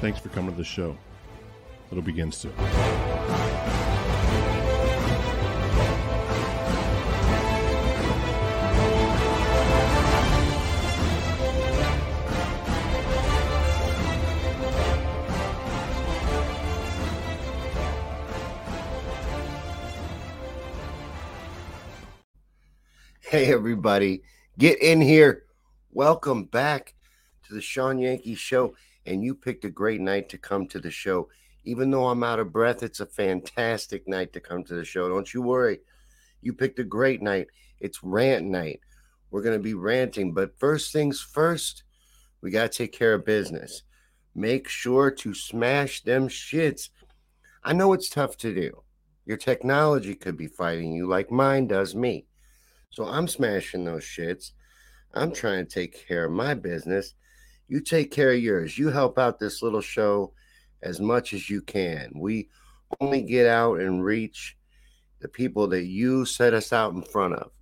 Thanks for coming to the show. It'll begin soon. Hey, everybody, get in here. Welcome back to the Shawn Yankey Show. And you picked a great night to come to the show. Even though I'm out of breath, it's a fantastic night to come to the show. Don't you worry. You picked a great night. It's rant night. We're going to be ranting. But first things first, we got to take care of business. Make sure to smash them shits. I know it's tough to do. Your technology could be fighting you like mine does me. So I'm smashing those shits. I'm trying to take care of my business. You take care of yours. You help out this little show as much as you can. We only get out and reach the people that you set us out in front of.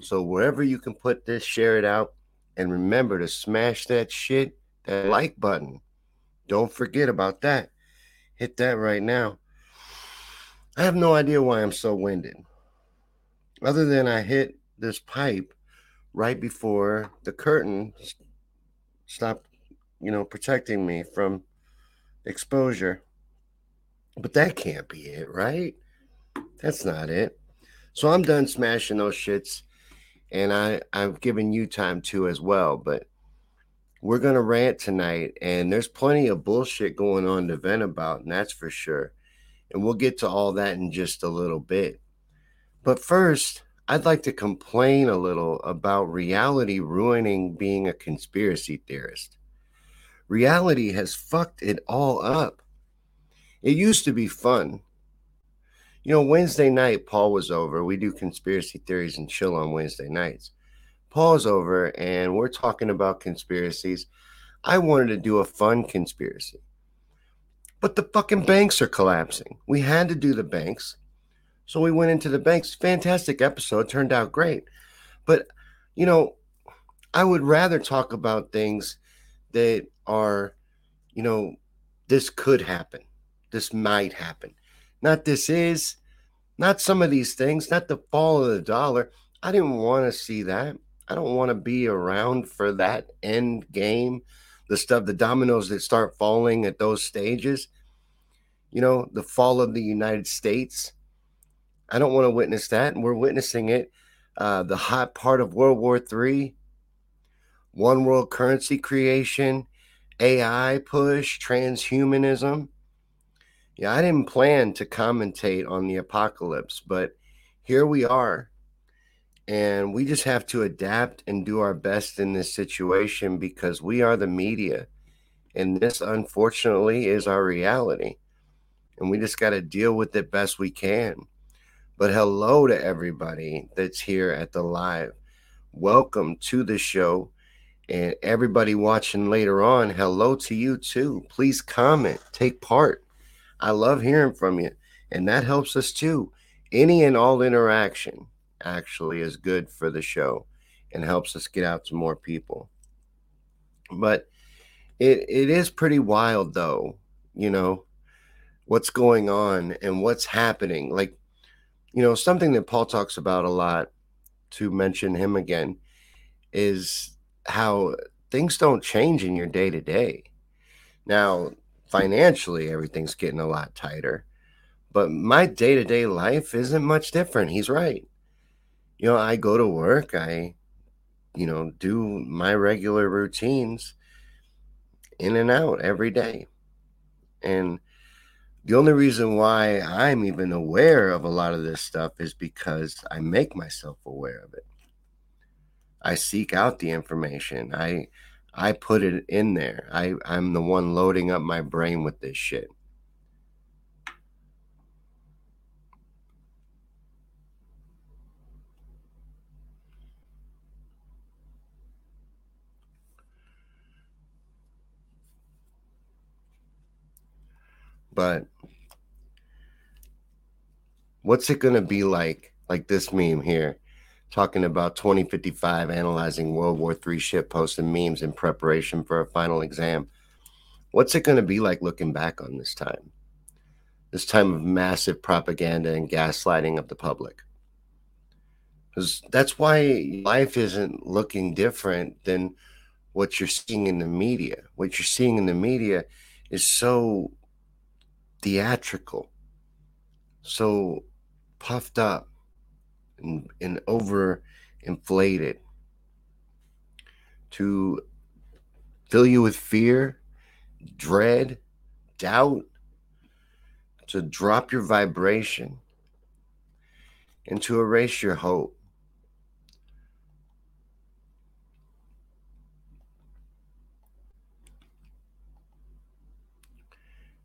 So wherever you can put this, share it out. And remember to smash that shit, that like button. Don't forget about that. Hit that right now. I have no idea why I'm so winded. Other than I hit this pipe right before the curtain stopped, you know, protecting me from exposure. But that can't be it, right? That's not it. So I'm done smashing those shits, and I I've given you time too as well. But we're gonna rant tonight, and there's plenty of bullshit going on to vent about, and that's for sure. And we'll get to all that in just a little bit. But first, I'd like to complain a little about reality ruining being a conspiracy theorist. Reality has fucked it all up. It used to be fun. You know, Wednesday night, Paul was over. We do conspiracy theories and chill on Wednesday nights. Paul's over, and we're talking about conspiracies. I wanted to do a fun conspiracy. But the fucking banks are collapsing. We had to do the banks. So we went into the banks. Fantastic episode. Turned out great. But, you know, I would rather talk about things that are, you know, this could happen. This might happen. Not this is, not some of these things, not the fall of the dollar. I didn't want to see that. I don't want to be around for that end game, the stuff, the dominoes that start falling at those stages. You know, the fall of the United States I don't want to witness that. And we're witnessing it. Uh, the hot part of World War III, one world currency creation, AI push, transhumanism. Yeah, I didn't plan to commentate on the apocalypse, but here we are. And we just have to adapt and do our best in this situation because we are the media. And this, unfortunately, is our reality. And we just got to deal with it best we can. But hello to everybody that's here at the live. Welcome to the show. And everybody watching later on, hello to you too. Please comment, take part. I love hearing from you, and that helps us too. Any and all interaction actually is good for the show and helps us get out to more people. But it it is pretty wild though, you know, what's going on and what's happening. Like, you know, something that Paul talks about a lot to mention him again is how things don't change in your day to day. Now, financially, everything's getting a lot tighter, but my day to day life isn't much different. He's right. You know, I go to work, I, you know, do my regular routines in and out every day. And the only reason why I'm even aware of a lot of this stuff is because I make myself aware of it. I seek out the information. I I put it in there. I, I'm the one loading up my brain with this shit. But what's it going to be like? Like this meme here talking about 2055 analyzing World War III ship posts and memes in preparation for a final exam. What's it going to be like looking back on this time? This time of massive propaganda and gaslighting of the public. Because that's why life isn't looking different than what you're seeing in the media. What you're seeing in the media is so theatrical, so puffed up and, and over inflated to fill you with fear, dread, doubt, to drop your vibration, and to erase your hope.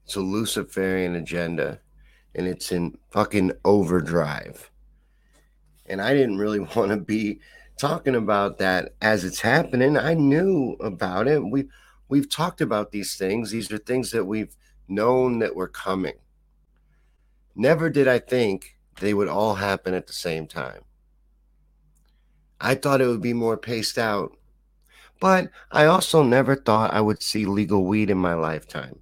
It's a Luciferian agenda and it's in fucking overdrive. And I didn't really want to be talking about that as it's happening. I knew about it. We we've talked about these things. These are things that we've known that were coming. Never did I think they would all happen at the same time. I thought it would be more paced out. But I also never thought I would see legal weed in my lifetime.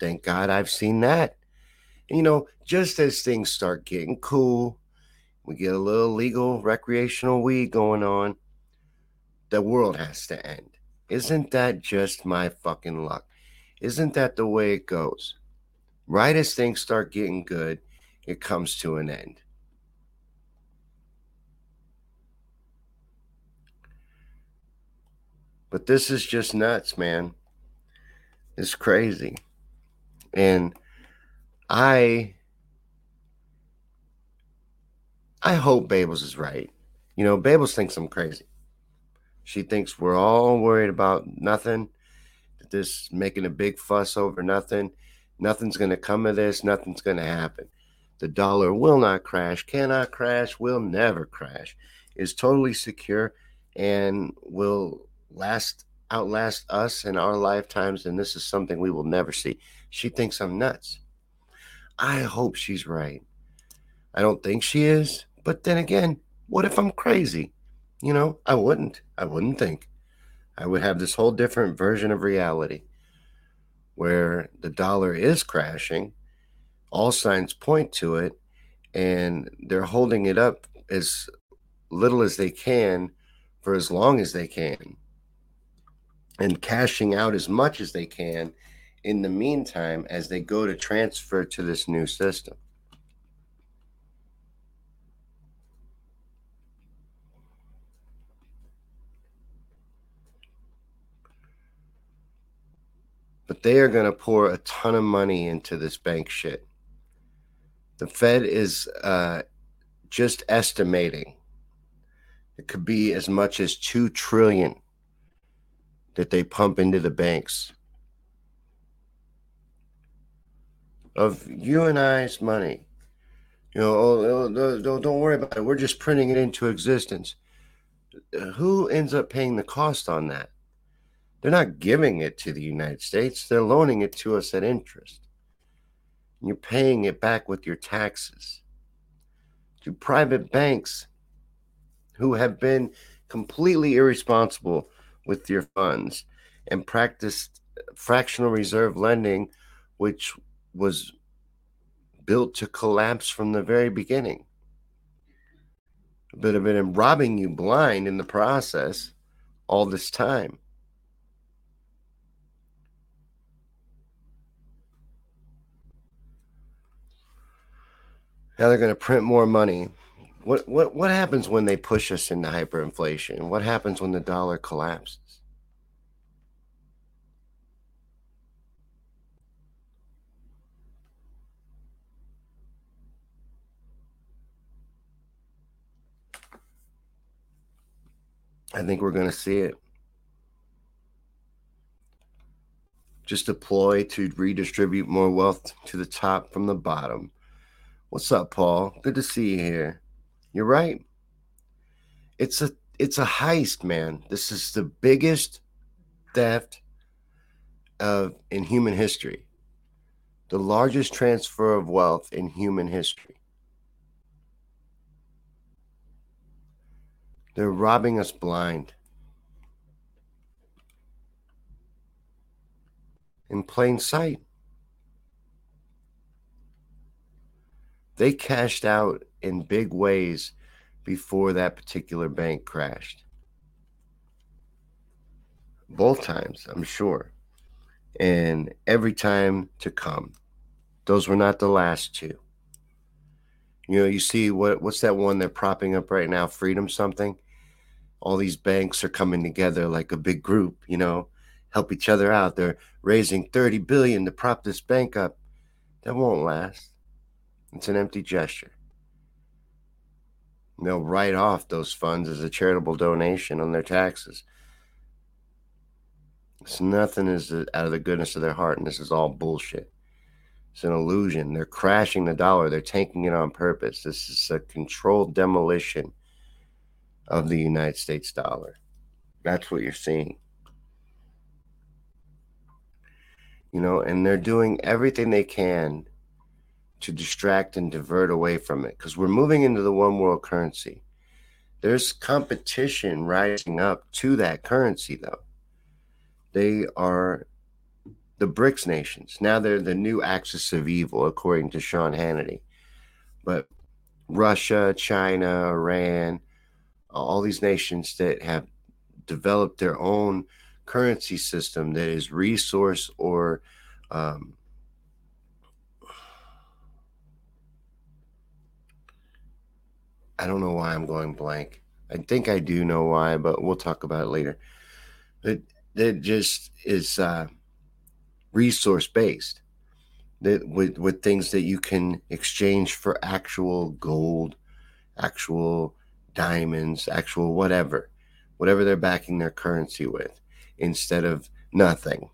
Thank God I've seen that. You know, just as things start getting cool, we get a little legal recreational weed going on, the world has to end. Isn't that just my fucking luck? Isn't that the way it goes? Right as things start getting good, it comes to an end. But this is just nuts, man. It's crazy. And I I hope Babels is right. You know, Babels thinks I'm crazy. She thinks we're all worried about nothing, this making a big fuss over nothing. Nothing's going to come of this. Nothing's going to happen. The dollar will not crash, cannot crash, will never crash, is totally secure, and will last outlast us in our lifetimes. And this is something we will never see. She thinks I'm nuts. I hope she's right. I don't think she is, but then again, what if I'm crazy? You know, I wouldn't. I wouldn't think. I would have this whole different version of reality where the dollar is crashing. All signs point to it, and they're holding it up as little as they can for as long as they can and cashing out as much as they can in the meantime as they go to transfer to this new system. They are going to pour a ton of money into this bank shit. The Fed is uh, just estimating it could be as much as two trillion that they pump into the banks of you and I's money. You know, oh, oh don't worry about it. We're just printing it into existence. Who ends up paying the cost on that? They're not giving it to the United States, they're loaning it to us at interest. And you're paying it back with your taxes. To private banks who have been completely irresponsible with your funds and practiced fractional reserve lending, which was built to collapse from the very beginning. But of it robbing you blind in the process all this time. Now they're going to print more money. What what what happens when they push us into hyperinflation? What happens when the dollar collapses? I think we're going to see it. Just deploy to redistribute more wealth to the top from the bottom. What's up, Paul? Good to see you here. You're right. It's a it's a heist, man. This is the biggest theft of in human history. The largest transfer of wealth in human history. They're robbing us blind. In plain sight. They cashed out in big ways before that particular bank crashed. Both times, I'm sure. And every time to come. Those were not the last two. You know, you see what what's that one they're propping up right now, Freedom something? all these banks are coming together like a big group, you know, help each other out. They're raising 30 billion to prop this bank up. That won't last. It's an empty gesture. And they'll write off those funds as a charitable donation on their taxes. It's nothing is out of the goodness of their heart, and this is all bullshit. It's an illusion. They're crashing the dollar. They're tanking it on purpose. This is a controlled demolition of the United States dollar. That's what you're seeing. You know, and they're doing everything they can to distract and divert away from it because we're moving into the one world currency. There's competition rising up to that currency, though. They are the BRICS nations. Now they're the new axis of evil, according to Sean Hannity. But Russia, China, Iran, all these nations that have developed their own currency system that is resource or um, I don't know why I'm going blank. I think I do know why, but we'll talk about it later. It it just is uh, resource based. That with with things that you can exchange for actual gold, actual diamonds, actual whatever, whatever they're backing their currency with, instead of nothing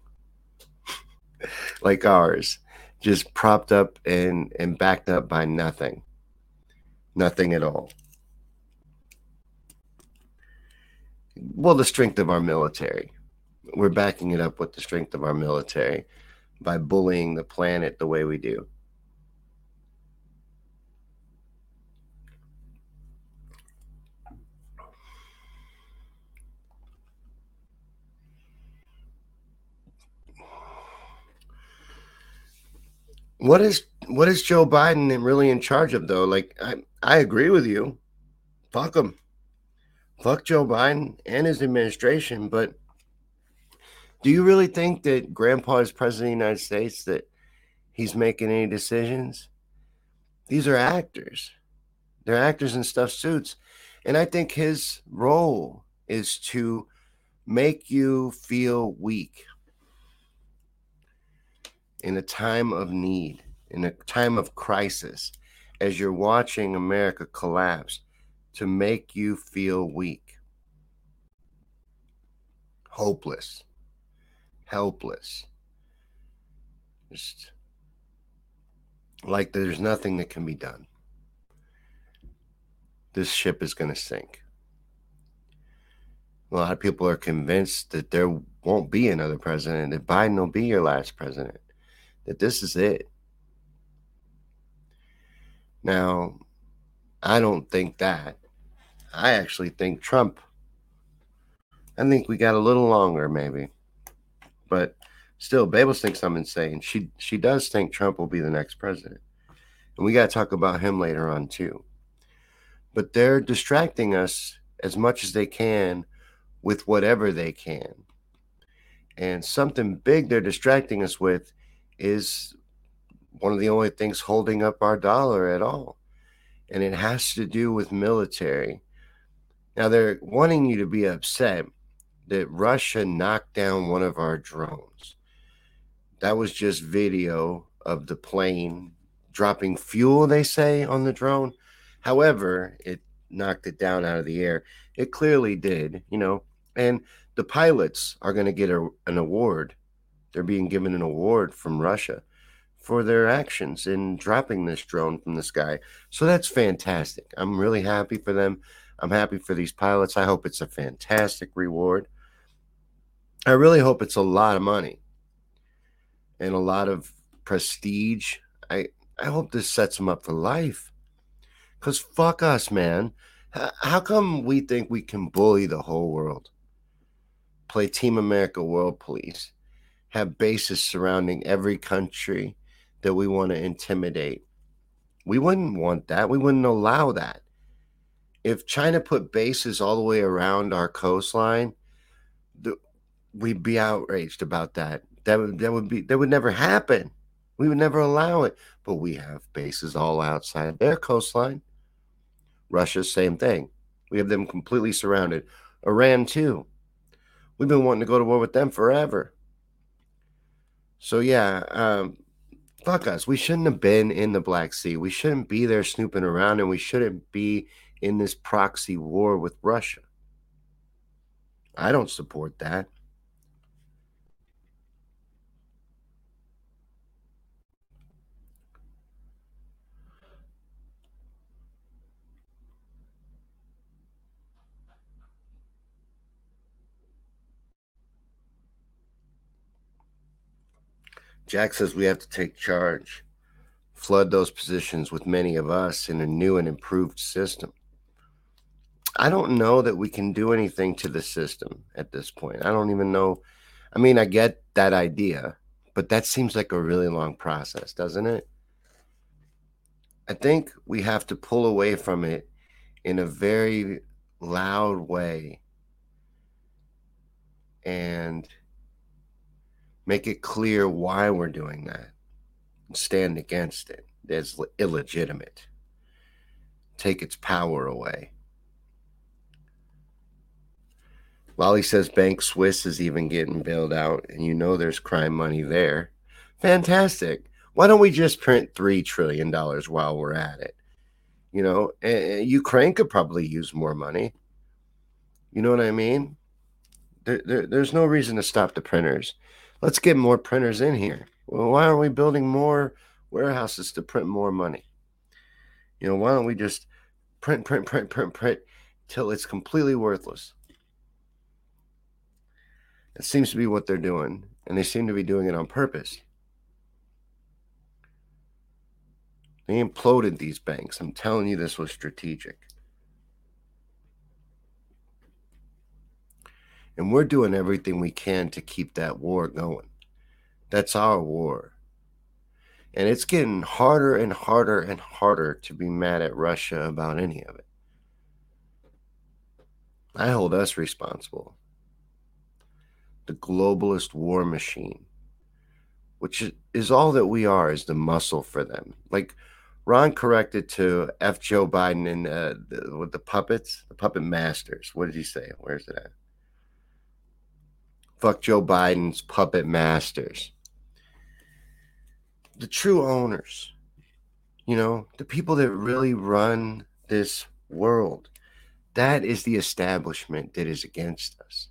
like ours, just propped up and, and backed up by nothing. Nothing at all. Well, the strength of our military. We're backing it up with the strength of our military by bullying the planet the way we do. What is what is Joe Biden really in charge of though? Like I I agree with you. Fuck him. Fuck Joe Biden and his administration, but do you really think that grandpa is president of the United States that he's making any decisions? These are actors. They're actors in stuffed suits. And I think his role is to make you feel weak in a time of need, in a time of crisis, as you're watching America collapse, to make you feel weak, hopeless, helpless, just like there's nothing that can be done. This ship is going to sink. A lot of people are convinced that there won't be another president, that Biden will be your last president that this is it. Now, I don't think that. I actually think Trump. I think we got a little longer, maybe. But still, Babels thinks I'm insane. She she does think Trump will be the next president. And we got to talk about him later on, too. But they're distracting us as much as they can with whatever they can. And something big they're distracting us with is one of the only things holding up our dollar at all. And it has to do with military. Now, they're wanting you to be upset that Russia knocked down one of our drones. That was just video of the plane dropping fuel, they say, on the drone. However, it knocked it down out of the air. It clearly did, you know. And the pilots are going to get a, an award. They're being given an award from Russia for their actions in dropping this drone from the sky. So that's fantastic. I'm really happy for them. I'm happy for these pilots. I hope it's a fantastic reward. I really hope it's a lot of money and a lot of prestige. I I hope this sets them up for life. Cause fuck us, man. How come we think we can bully the whole world? Play Team America World Police, have bases surrounding every country that we want to intimidate. We wouldn't want that. We wouldn't allow that. If China put bases all the way around our coastline, we'd be outraged about that. That would that would be that would never happen. We would never allow it. But we have bases all outside their coastline. Russia, same thing. We have them completely surrounded. Iran, too. We've been wanting to go to war with them forever. So, yeah, um, fuck us. We shouldn't have been in the Black Sea. We shouldn't be there snooping around, and we shouldn't be in this proxy war with Russia. I don't support that. Jack says we have to take charge, flood those positions with many of us in a new and improved system. I don't know that we can do anything to the system at this point. I don't even know. I mean, I get that idea, but that seems like a really long process, doesn't it? I think we have to pull away from it in a very loud way and make it clear why we're doing that. And stand against it. As illegitimate. Take its power away. Lolly says bank swiss is even getting bailed out and you know there's crime money there. Fantastic. Why don't we just print three trillion dollars while we're at it? You know ukraine could probably use more money. You know what i mean? There, there, there's no reason to stop the printers let's get more printers in here. Well, why aren't we building more warehouses to print more money? You know, why don't we just print, print, print, print, print till it's completely worthless? It seems to be what they're doing, and they seem to be doing it on purpose. They imploded these banks. I'm telling you, this was strategic. And we're doing everything we can to keep that war going. That's our war. And it's getting harder and harder and harder to be mad at Russia about any of it. I hold us responsible. The globalist war machine, which is all that we are, is the muscle for them. Like Ron corrected to F. Joe Biden and uh, the, with the puppets, the puppet masters. What did he say? Where's it at? Fuck Joe Biden's puppet masters. The true owners, you know, the people that really run this world. That is the establishment that is against us.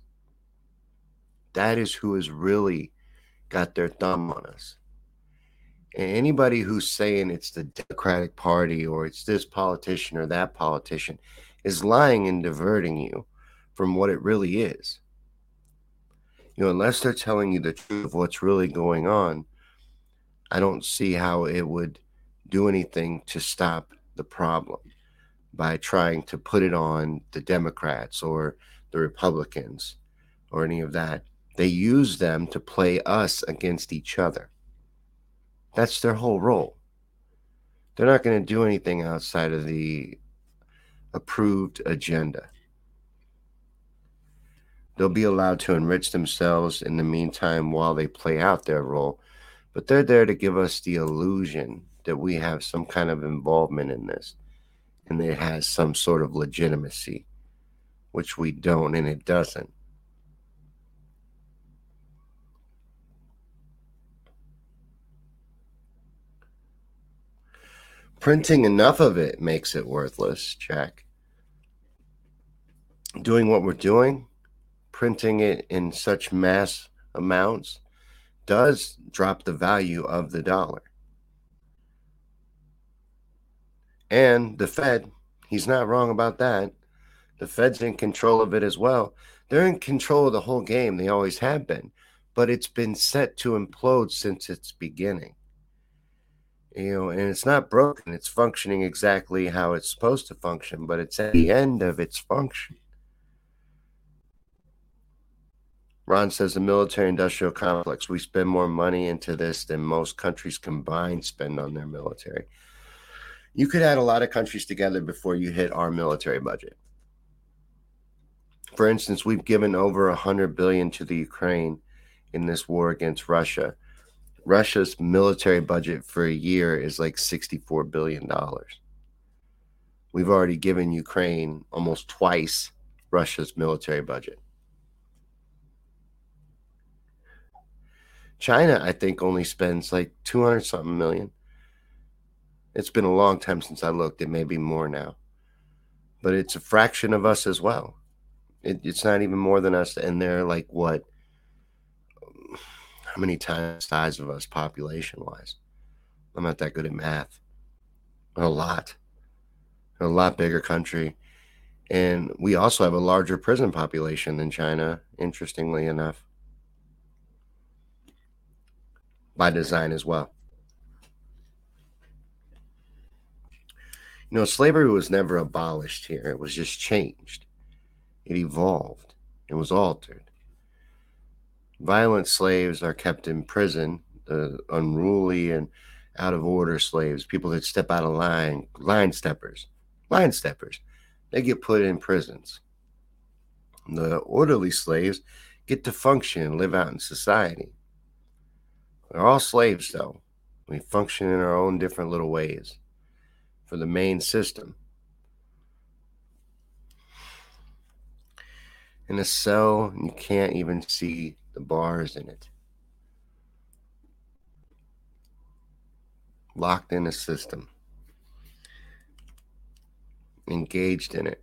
That is who has really got their thumb on us. And anybody who's saying it's the Democratic Party or it's this politician or that politician is lying and diverting you from what it really is you know, unless they're telling you the truth of what's really going on, I don't see how it would do anything to stop the problem by trying to put it on the Democrats or the Republicans or any of that. They use them to play us against each other. That's their whole role. They're not going to do anything outside of the approved agenda. They'll be allowed to enrich themselves in the meantime while they play out their role, but they're there to give us the illusion that we have some kind of involvement in this and that it has some sort of legitimacy, which we don't and it doesn't. Printing enough of it makes it worthless, Jack. Doing what we're doing, printing it in such mass amounts, does drop the value of the dollar. And the Fed, he's not wrong about that. The Fed's in control of it as well. They're in control of the whole game. They always have been. But it's been set to implode since its beginning you know, and it's not broken. It's functioning exactly how it's supposed to function, but it's at the end of its function. Ron says the military industrial complex, we spend more money into this than most countries combined spend on their military. You could add a lot of countries together before you hit our military budget. For instance, we've given over a hundred billion to the Ukraine in this war against Russia. Russia's military budget for a year is like $64 billion. We've already given Ukraine almost twice Russia's military budget. China, I think, only spends like 200 something million. It's been a long time since I looked. It may be more now, but it's a fraction of us as well. It, it's not even more than us. And they're like, what, how many times size of us population wise? I'm not that good at math. A lot. A lot bigger country. And we also have a larger prison population than China, interestingly enough. By design as well. You know, slavery was never abolished here, it was just changed. It evolved, it was altered. Violent slaves are kept in prison, the unruly and out of order slaves, people that step out of line, line steppers, line steppers, they get put in prisons. The orderly slaves get to function and live out in society. We're all slaves, though. We function in our own different little ways for the main system. In a cell, you can't even see the bars in it. Locked in a system, engaged in it.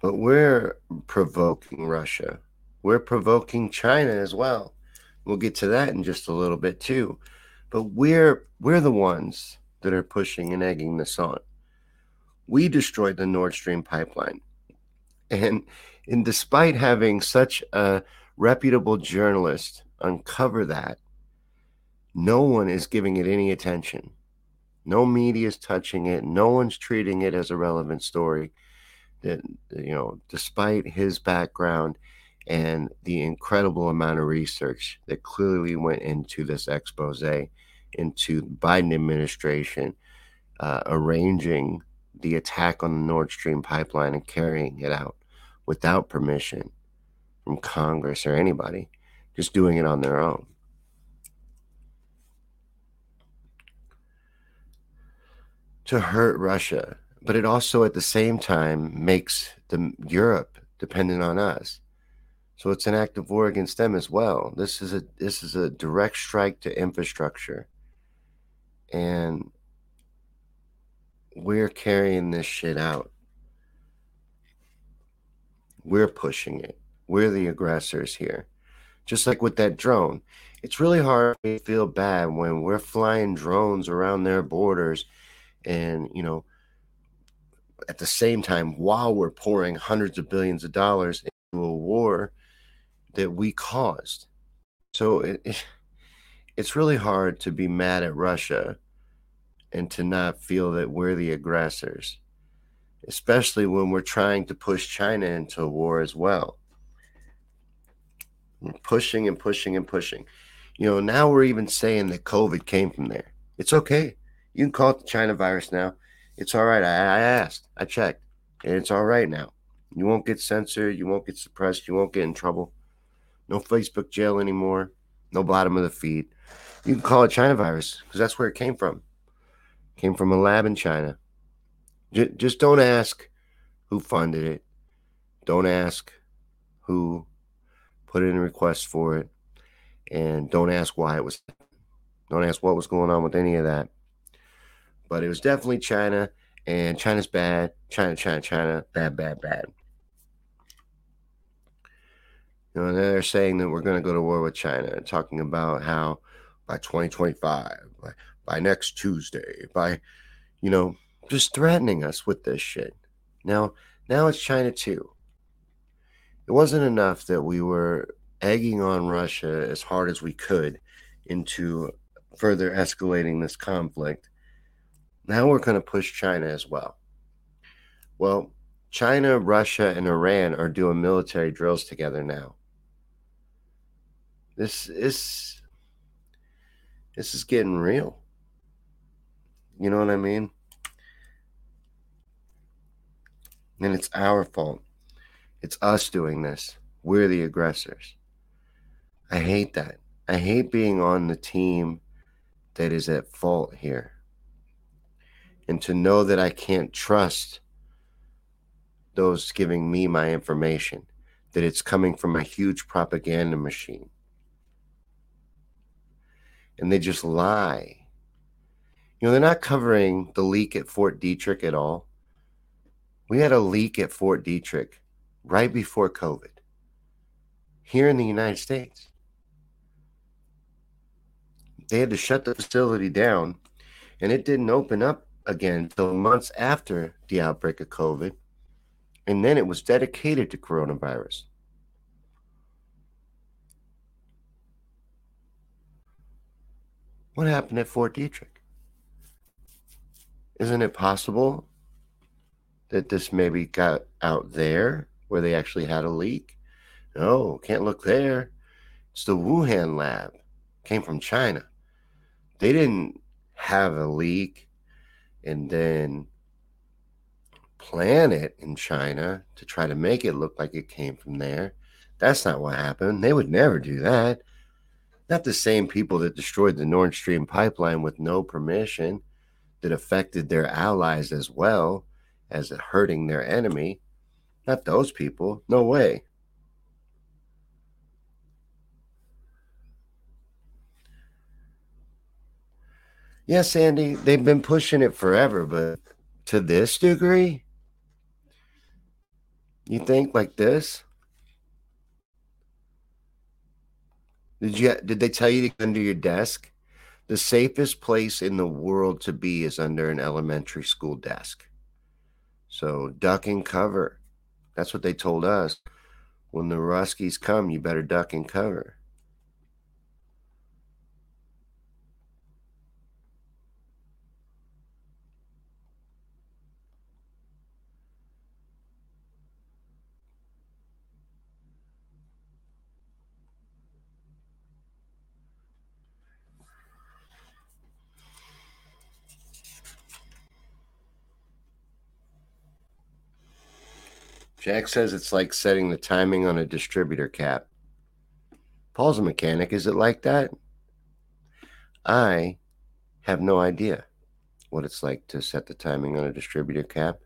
But we're provoking Russia. We're provoking China as well. We'll get to that in just a little bit too. But we're we're the ones that are pushing and egging this on. We destroyed the Nord Stream pipeline. And and despite having such a reputable journalist uncover that, no one is giving it any attention. No media is touching it. No one's treating it as a relevant story. That you know, despite his background and the incredible amount of research that clearly went into this expose, into the Biden administration uh, arranging the attack on the Nord Stream pipeline and carrying it out without permission from Congress or anybody, just doing it on their own. To hurt Russia, but it also at the same time makes the Europe dependent on us. So it's an act of war against them as well. This is a this is a direct strike to infrastructure. And we're carrying this shit out. We're pushing it. We're the aggressors here. Just like with that drone. It's really hard to feel bad when we're flying drones around their borders and, you know, at the same time, while we're pouring hundreds of billions of dollars into a war that we caused. So it, it, it's really hard to be mad at Russia and to not feel that we're the aggressors, especially when we're trying to push China into war as well. We're pushing and pushing and pushing. You know, now we're even saying that COVID came from there. It's okay. You can call it the China virus now. It's all right. I, I asked, I checked, and it's all right now. You won't get censored. You won't get suppressed. You won't get in trouble. No Facebook jail anymore. No bottom of the feed. You can call it China virus because that's where it came from. It came from a lab in China. J- just don't ask who funded it. Don't ask who put in a request for it. And don't ask why it was. Don't ask what was going on with any of that. But it was definitely China, and China's bad. China, China, China, bad, bad, bad. You know, they're saying that we're going to go to war with China, talking about how by 2025, by, by next Tuesday, by, you know, just threatening us with this shit. Now, now it's China too. It wasn't enough that we were egging on Russia as hard as we could into further escalating this conflict. Now we're going to push China as well. Well, China, Russia, and Iran are doing military drills together now. This is this is getting real. You know what I mean? And it's our fault. It's us doing this. We're the aggressors. I hate that. I hate being on the team that is at fault here. And to know that I can't trust those giving me my information, that it's coming from a huge propaganda machine. And they just lie. You know, they're not covering the leak at Fort Detrick at all. We had a leak at Fort Detrick right before COVID here in the United States. They had to shut the facility down, and it didn't open up again until months after the outbreak of COVID. And then it was dedicated to coronavirus. What happened at Fort Detrick? Isn't it possible that this maybe got out there where they actually had a leak? No, can't look there. It's the Wuhan lab. Came from China. They didn't have a leak and then plan it in China to try to make it look like it came from there. That's not what happened. They would never do that. Not the same people that destroyed the Nord Stream pipeline with no permission, that affected their allies as well as hurting their enemy. Not those people. No way. Yes, Andy, they've been pushing it forever, but to this degree? You think like this? Did you did they tell you to go under your desk? The safest place in the world to be is under an elementary school desk. So duck and cover. That's what they told us. When the Ruskies come, you better duck and cover. Jack says it's like setting the timing on a distributor cap. Paul's a mechanic. Is it like that? I have no idea what it's like to set the timing on a distributor cap,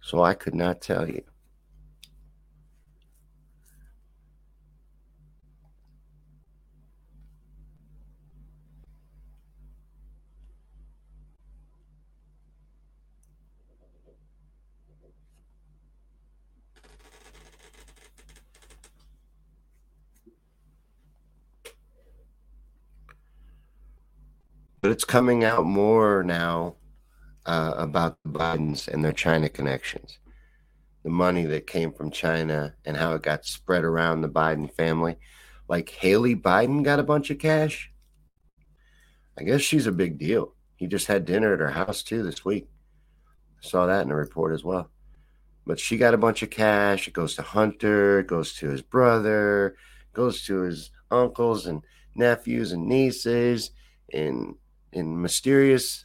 so I could not tell you. It's coming out more now uh, about the Bidens and their China connections, the money that came from China and how it got spread around the Biden family. Like Hallie Biden got a bunch of cash. I guess she's a big deal. He just had dinner at her house too this week. I Saw that in the report as well. But she got a bunch of cash. It goes to Hunter, it goes to his brother, goes to his uncles and nephews and nieces, and in mysterious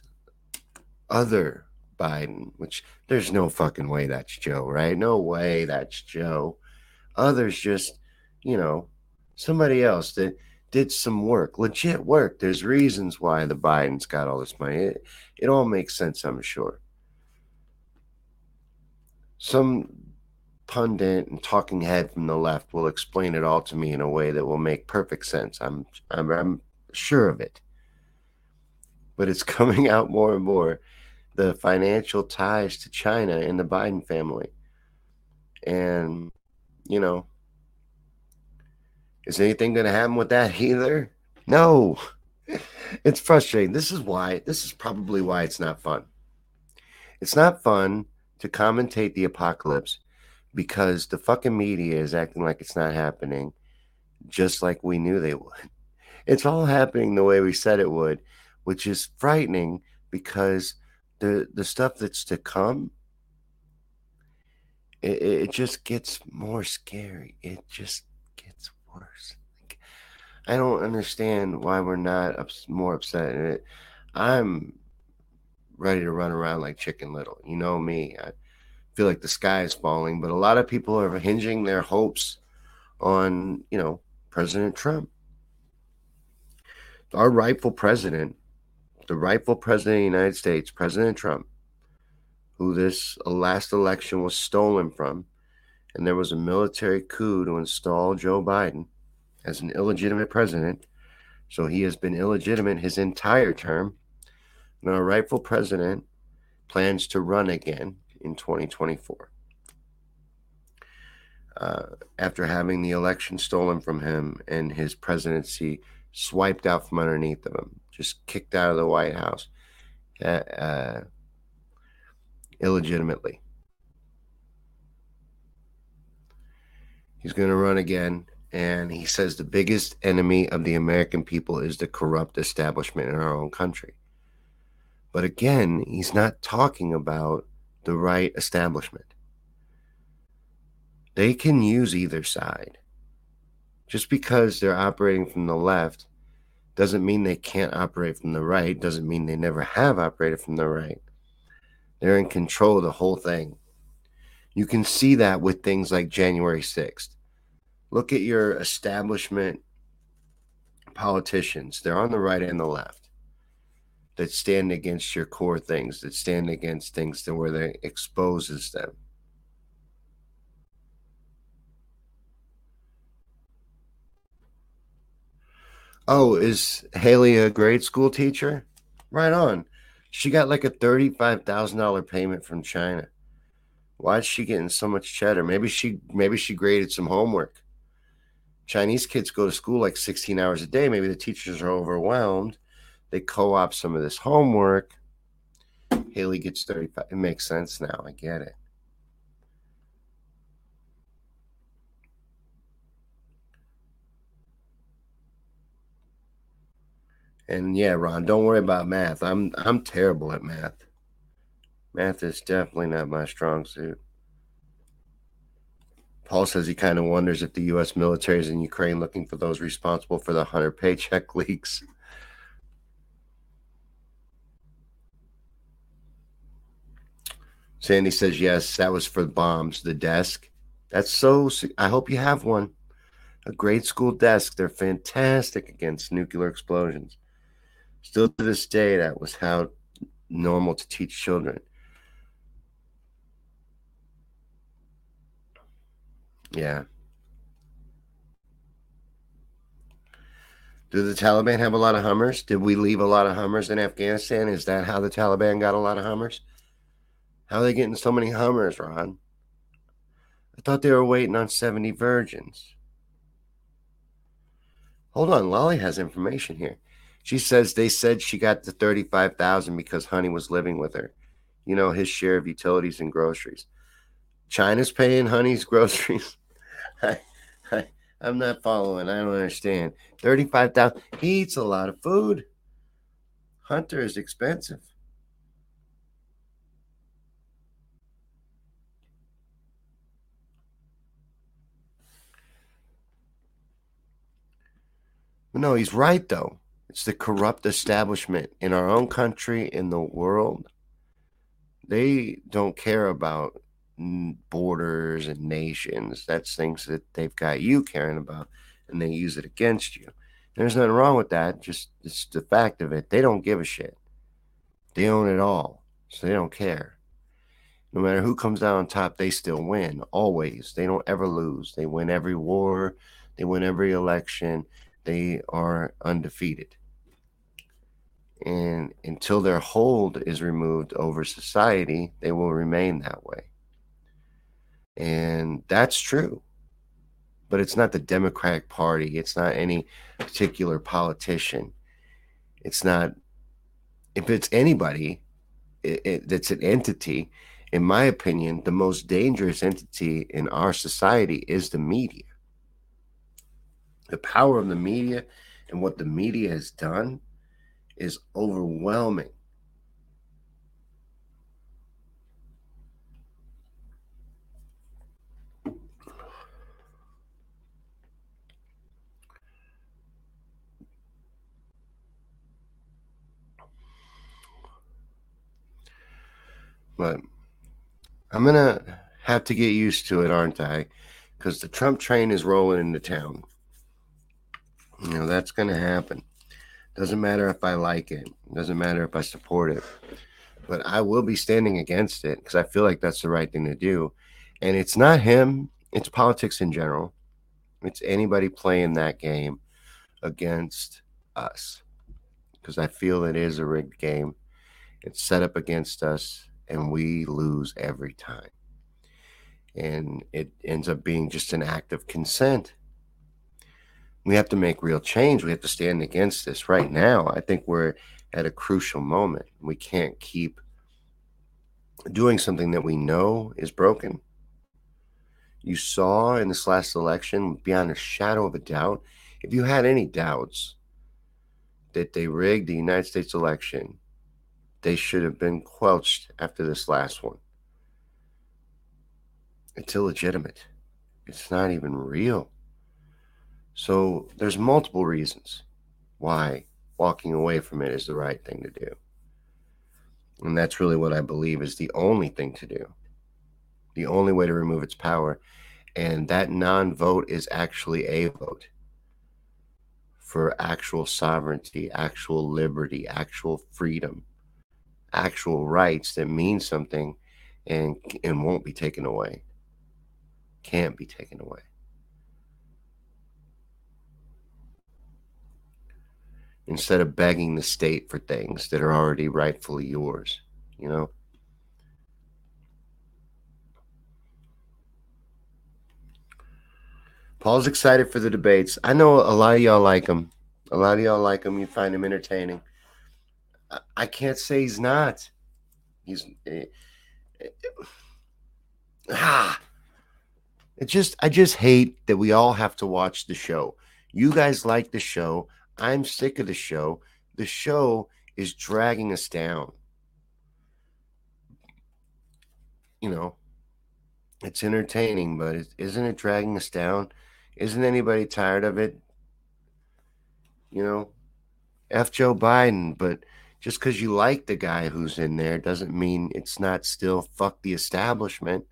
other Biden, which there's no fucking way that's Joe, right? No way that's Joe. Others just, you know, somebody else that did some work, legit work. There's reasons why the Bidens got all this money. It, it all makes sense, I'm sure. Some pundit and talking head from the left will explain it all to me in a way that will make perfect sense. I'm I'm, I'm sure of it. But it's coming out more and more the financial ties to China and the Biden family. And you know, is anything going to happen with that either? No. It's frustrating. This is why, this is probably why it's not fun. It's not fun to commentate the apocalypse because the fucking media is acting like it's not happening, just like we knew they would. It's all happening the way we said it would, which is frightening because the the stuff that's to come it, it just gets more scary. It just gets worse. Like, I don't understand why we're not ups, more upset. It, I'm ready to run around like Chicken Little. You know me. I feel like the sky is falling, but a lot of people are hinging their hopes on, you know, President Trump. Our rightful president, the rightful president of the United States, President Trump, who this last election was stolen from, and there was a military coup to install Joe Biden as an illegitimate president. So he has been illegitimate his entire term. Our rightful president plans to run again in 2024. Uh, after having the election stolen from him and his presidency swiped out from underneath of him, just kicked out of the White House. Uh, uh, illegitimately. He's going to run again. And he says the biggest enemy of the American people is the corrupt establishment in our own country. But again, he's not talking about the right establishment. They can use either side. Just because they're operating from the left doesn't mean they can't operate from the right, doesn't mean they never have operated from the right. They're in control of the whole thing. You can see that with things like January 6th. Look at your establishment politicians. They're on the right and the left that stand against your core things, that stand against things that where they exposes them. Oh, is Hallie a grade school teacher? Right on. She got like a $35,000 payment from China. Why is she getting so much cheddar? Maybe she maybe she graded some homework. Chinese kids go to school like 16 hours a day. Maybe the teachers are overwhelmed. They co-op some of this homework. Hallie gets 35. It makes sense now. I get it. And yeah, Ron, don't worry about math. I'm I'm terrible at math. Math is definitely not my strong suit. Paul says he kind of wonders if the U.S. military is in Ukraine looking for those responsible for the Hunter paycheck leaks. Sandy says, yes, that was for the bombs, the desk. That's so, I hope you have one. A grade school desk. They're fantastic against nuclear explosions. Still to this day, that was how normal to teach children. Yeah. Do the Taliban have a lot of Hummers? Did we leave a lot of Hummers in Afghanistan? Is that how the Taliban got a lot of Hummers? How are they getting so many Hummers, Ron? I thought they were waiting on 70 virgins. Hold on, Lolly has information here. She says they said she got the 35,000 because Hunter was living with her. You know, his share of utilities and groceries. China's paying Hunter's groceries. I, I, I'm not following. I don't understand. 35,000. He eats a lot of food. Hunter is expensive. No, he's right, though. It's the corrupt establishment in our own country, in the world. They don't care about borders and nations. That's things that they've got you caring about, and they use it against you. There's nothing wrong with that. Just it's the fact of it. They don't give a shit. They own it all, so they don't care. No matter who comes out on top, they still win. Always. They don't ever lose. They win every war. They win every election. They are undefeated. And until their hold is removed over society, they will remain that way. And that's true. But it's not the Democratic Party. It's not any particular politician. It's not, if it's anybody it, it, that's an entity, in my opinion, the most dangerous entity in our society is the media. The power of the media and what the media has done is overwhelming. But I'm going to have to get used to it, aren't I? Because the Trump train is rolling into town. You know, that's going to happen. Doesn't matter if I like it, doesn't matter if I support it, but I will be standing against it because I feel like that's the right thing to do. And it's not him, it's politics in general. It's anybody playing that game against us because I feel it is a rigged game. It's set up against us, and we lose every time. And it ends up being just an act of consent we have to make real change. We have to stand against this right now. I think we're at a crucial moment. We can't keep doing something that we know is broken. You saw in this last election, beyond a shadow of a doubt, if you had any doubts that they rigged the United States election, they should have been quelched after this last one. It's illegitimate. It's not even real. So there's multiple reasons why walking away from it is the right thing to do. And that's really what I believe is the only thing to do. The only way to remove its power. And that non vote is actually a vote for actual sovereignty, actual liberty, actual freedom, actual rights that mean something and, and won't be taken away. Can't be taken away. Instead of begging the state for things that are already rightfully yours, you know? Paul's excited for the debates. I know a lot of y'all like him. A lot of y'all like him. You find him entertaining. I can't say he's not. He's eh, eh, ah. It just I just hate that we all have to watch the show. You guys like the show. I'm sick of the show. The show is dragging us down. You know, it's entertaining, but isn't it dragging us down? Isn't anybody tired of it? You know, F Joe Biden, but just because you like the guy who's in there doesn't mean it's not still fuck the establishment.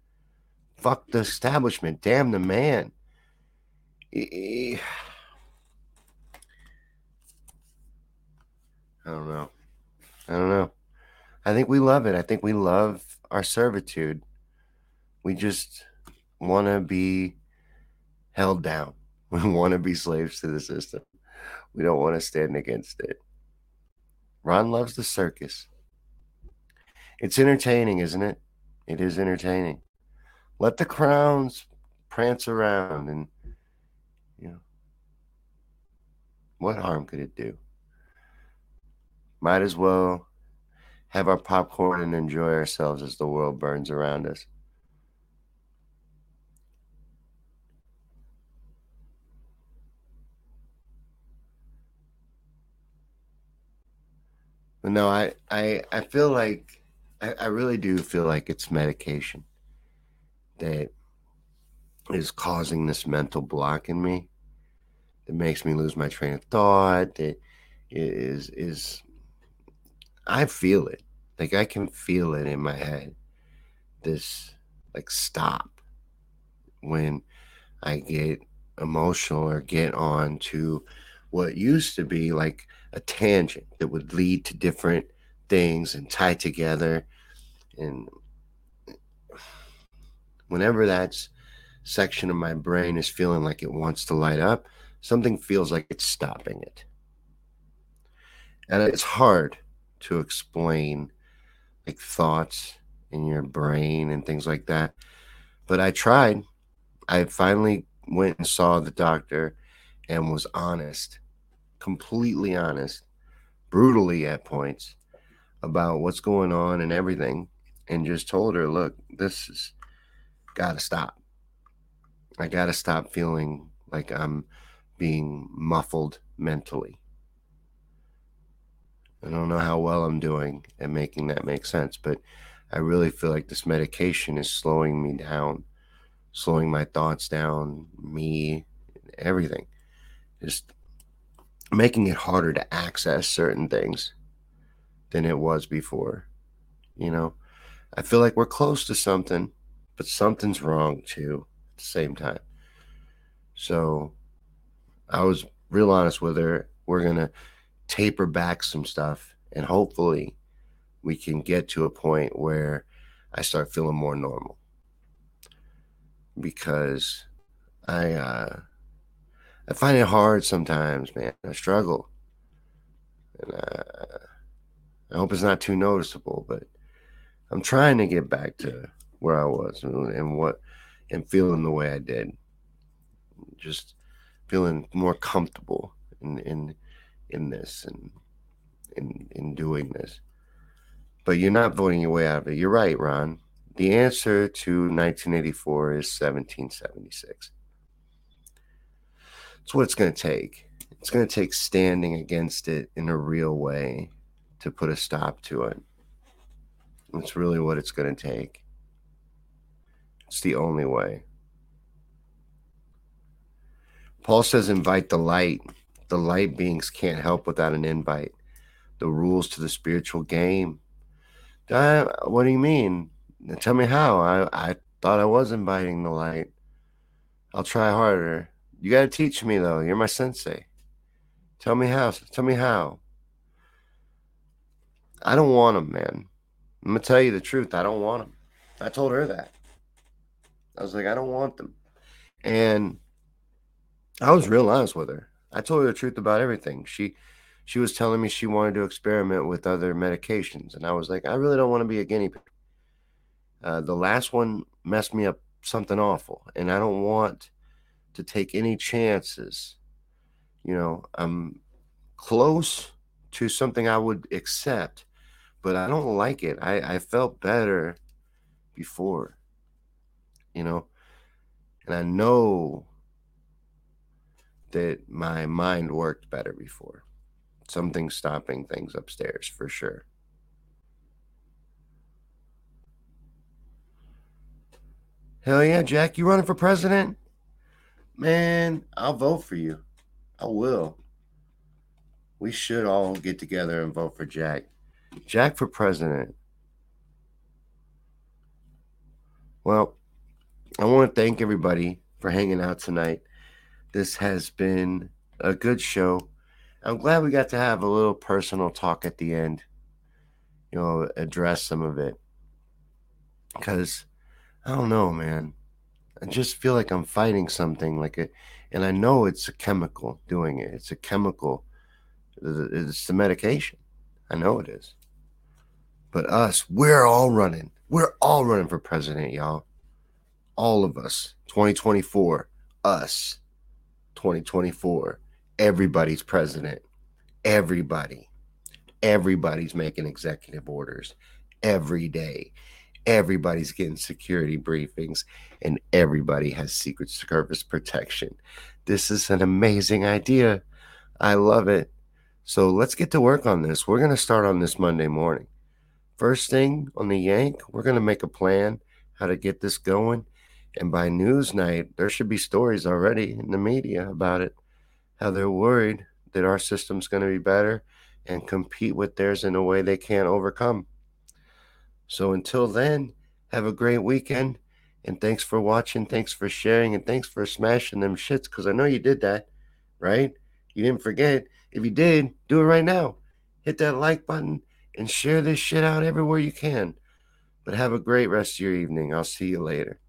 Fuck the establishment. Damn the man. I don't know. I don't know. I think we love it. I think we love our servitude. We just want to be held down. We want to be slaves to the system. We don't want to stand against it. Ron loves the circus. It's entertaining, isn't it? It is entertaining. Let the crowns prance around and, you know, what harm could it do? Might as well have our popcorn and enjoy ourselves as the world burns around us. No, I I I feel like I, I really do feel like it's medication that is causing this mental block in me that makes me lose my train of thought that is is I feel it. Like I can feel it in my head. This like stop when I get emotional or get on to what used to be like a tangent that would lead to different things and tie together. And whenever that section of my brain is feeling like it wants to light up, something feels like it's stopping it. And it's hard to explain like thoughts in your brain and things like that. But I tried. I finally went and saw the doctor and was honest, completely honest, brutally at points about what's going on and everything, and just told her, look, this is got to stop. I got to stop feeling like I'm being muffled mentally. I don't know how well I'm doing at making that make sense, but I really feel like this medication is slowing me down, slowing my thoughts down, me, everything. Just making it harder to access certain things than it was before. You know, I feel like we're close to something, but something's wrong too at the same time. So I was real honest with her. We're going to taper back some stuff and hopefully we can get to a point where I start feeling more normal. Because I uh I find it hard sometimes, man. I struggle. And uh, I hope it's not too noticeable, but I'm trying to get back to where I was and what and feeling the way I did. Just feeling more comfortable in in in this and in in doing this. But you're not voting your way out of it. You're right, Ron. The answer to 1984 is 1776. It's what it's going to take. It's going to take standing against it in a real way to put a stop to it. That's really what it's going to take. It's the only way. Paul says, invite the light. The light beings can't help without an invite. The rules to the spiritual game. Uh, what do you mean? Tell me how. I, I thought I was inviting the light. I'll try harder. You got to teach me, though. You're my sensei. Tell me how. Tell me how. I don't want them, man. I'm going to tell you the truth. I don't want them. I told her that. I was like, I don't want them. And I was real honest with her. I told her the truth about everything. She she was telling me she wanted to experiment with other medications, and I was like, I really don't want to be a guinea pig. Uh, the last one messed me up something awful, and I don't want to take any chances. You know, I'm close to something I would accept, but I don't like it. I, I felt better before, you know, and I know that my mind worked better before. Something stopping things upstairs for sure. Hell yeah, Jack, you running for president? Man, I'll vote for you. I will. We should all get together and vote for Jack. Jack for president. Well, I want to thank everybody for hanging out tonight. This has been a good show. I'm glad we got to have a little personal talk at the end, you know, address some of it. Because I don't know, man. I just feel like I'm fighting something like it, and I know it's a chemical doing it. It's a chemical. It's the medication. I know it is. But us, we're all running. We're all running for president, y'all. All of us. 2024. Us. 2024. Everybody's president. Everybody. Everybody's making executive orders every day. Everybody's getting security briefings and everybody has Secret Service protection. This is an amazing idea. I love it. So let's get to work on this. We're going to start on this Monday morning. First thing on the Yank, we're going to make a plan how to get this going. And by news night, there should be stories already in the media about it, how they're worried that our system's going to be better and compete with theirs in a way they can't overcome. So until then, have a great weekend. And thanks for watching. Thanks for sharing. And thanks for smashing them shits because I know you did that, right? You didn't forget. If you did, do it right now. Hit that like button and share this shit out everywhere you can. But have a great rest of your evening. I'll see you later.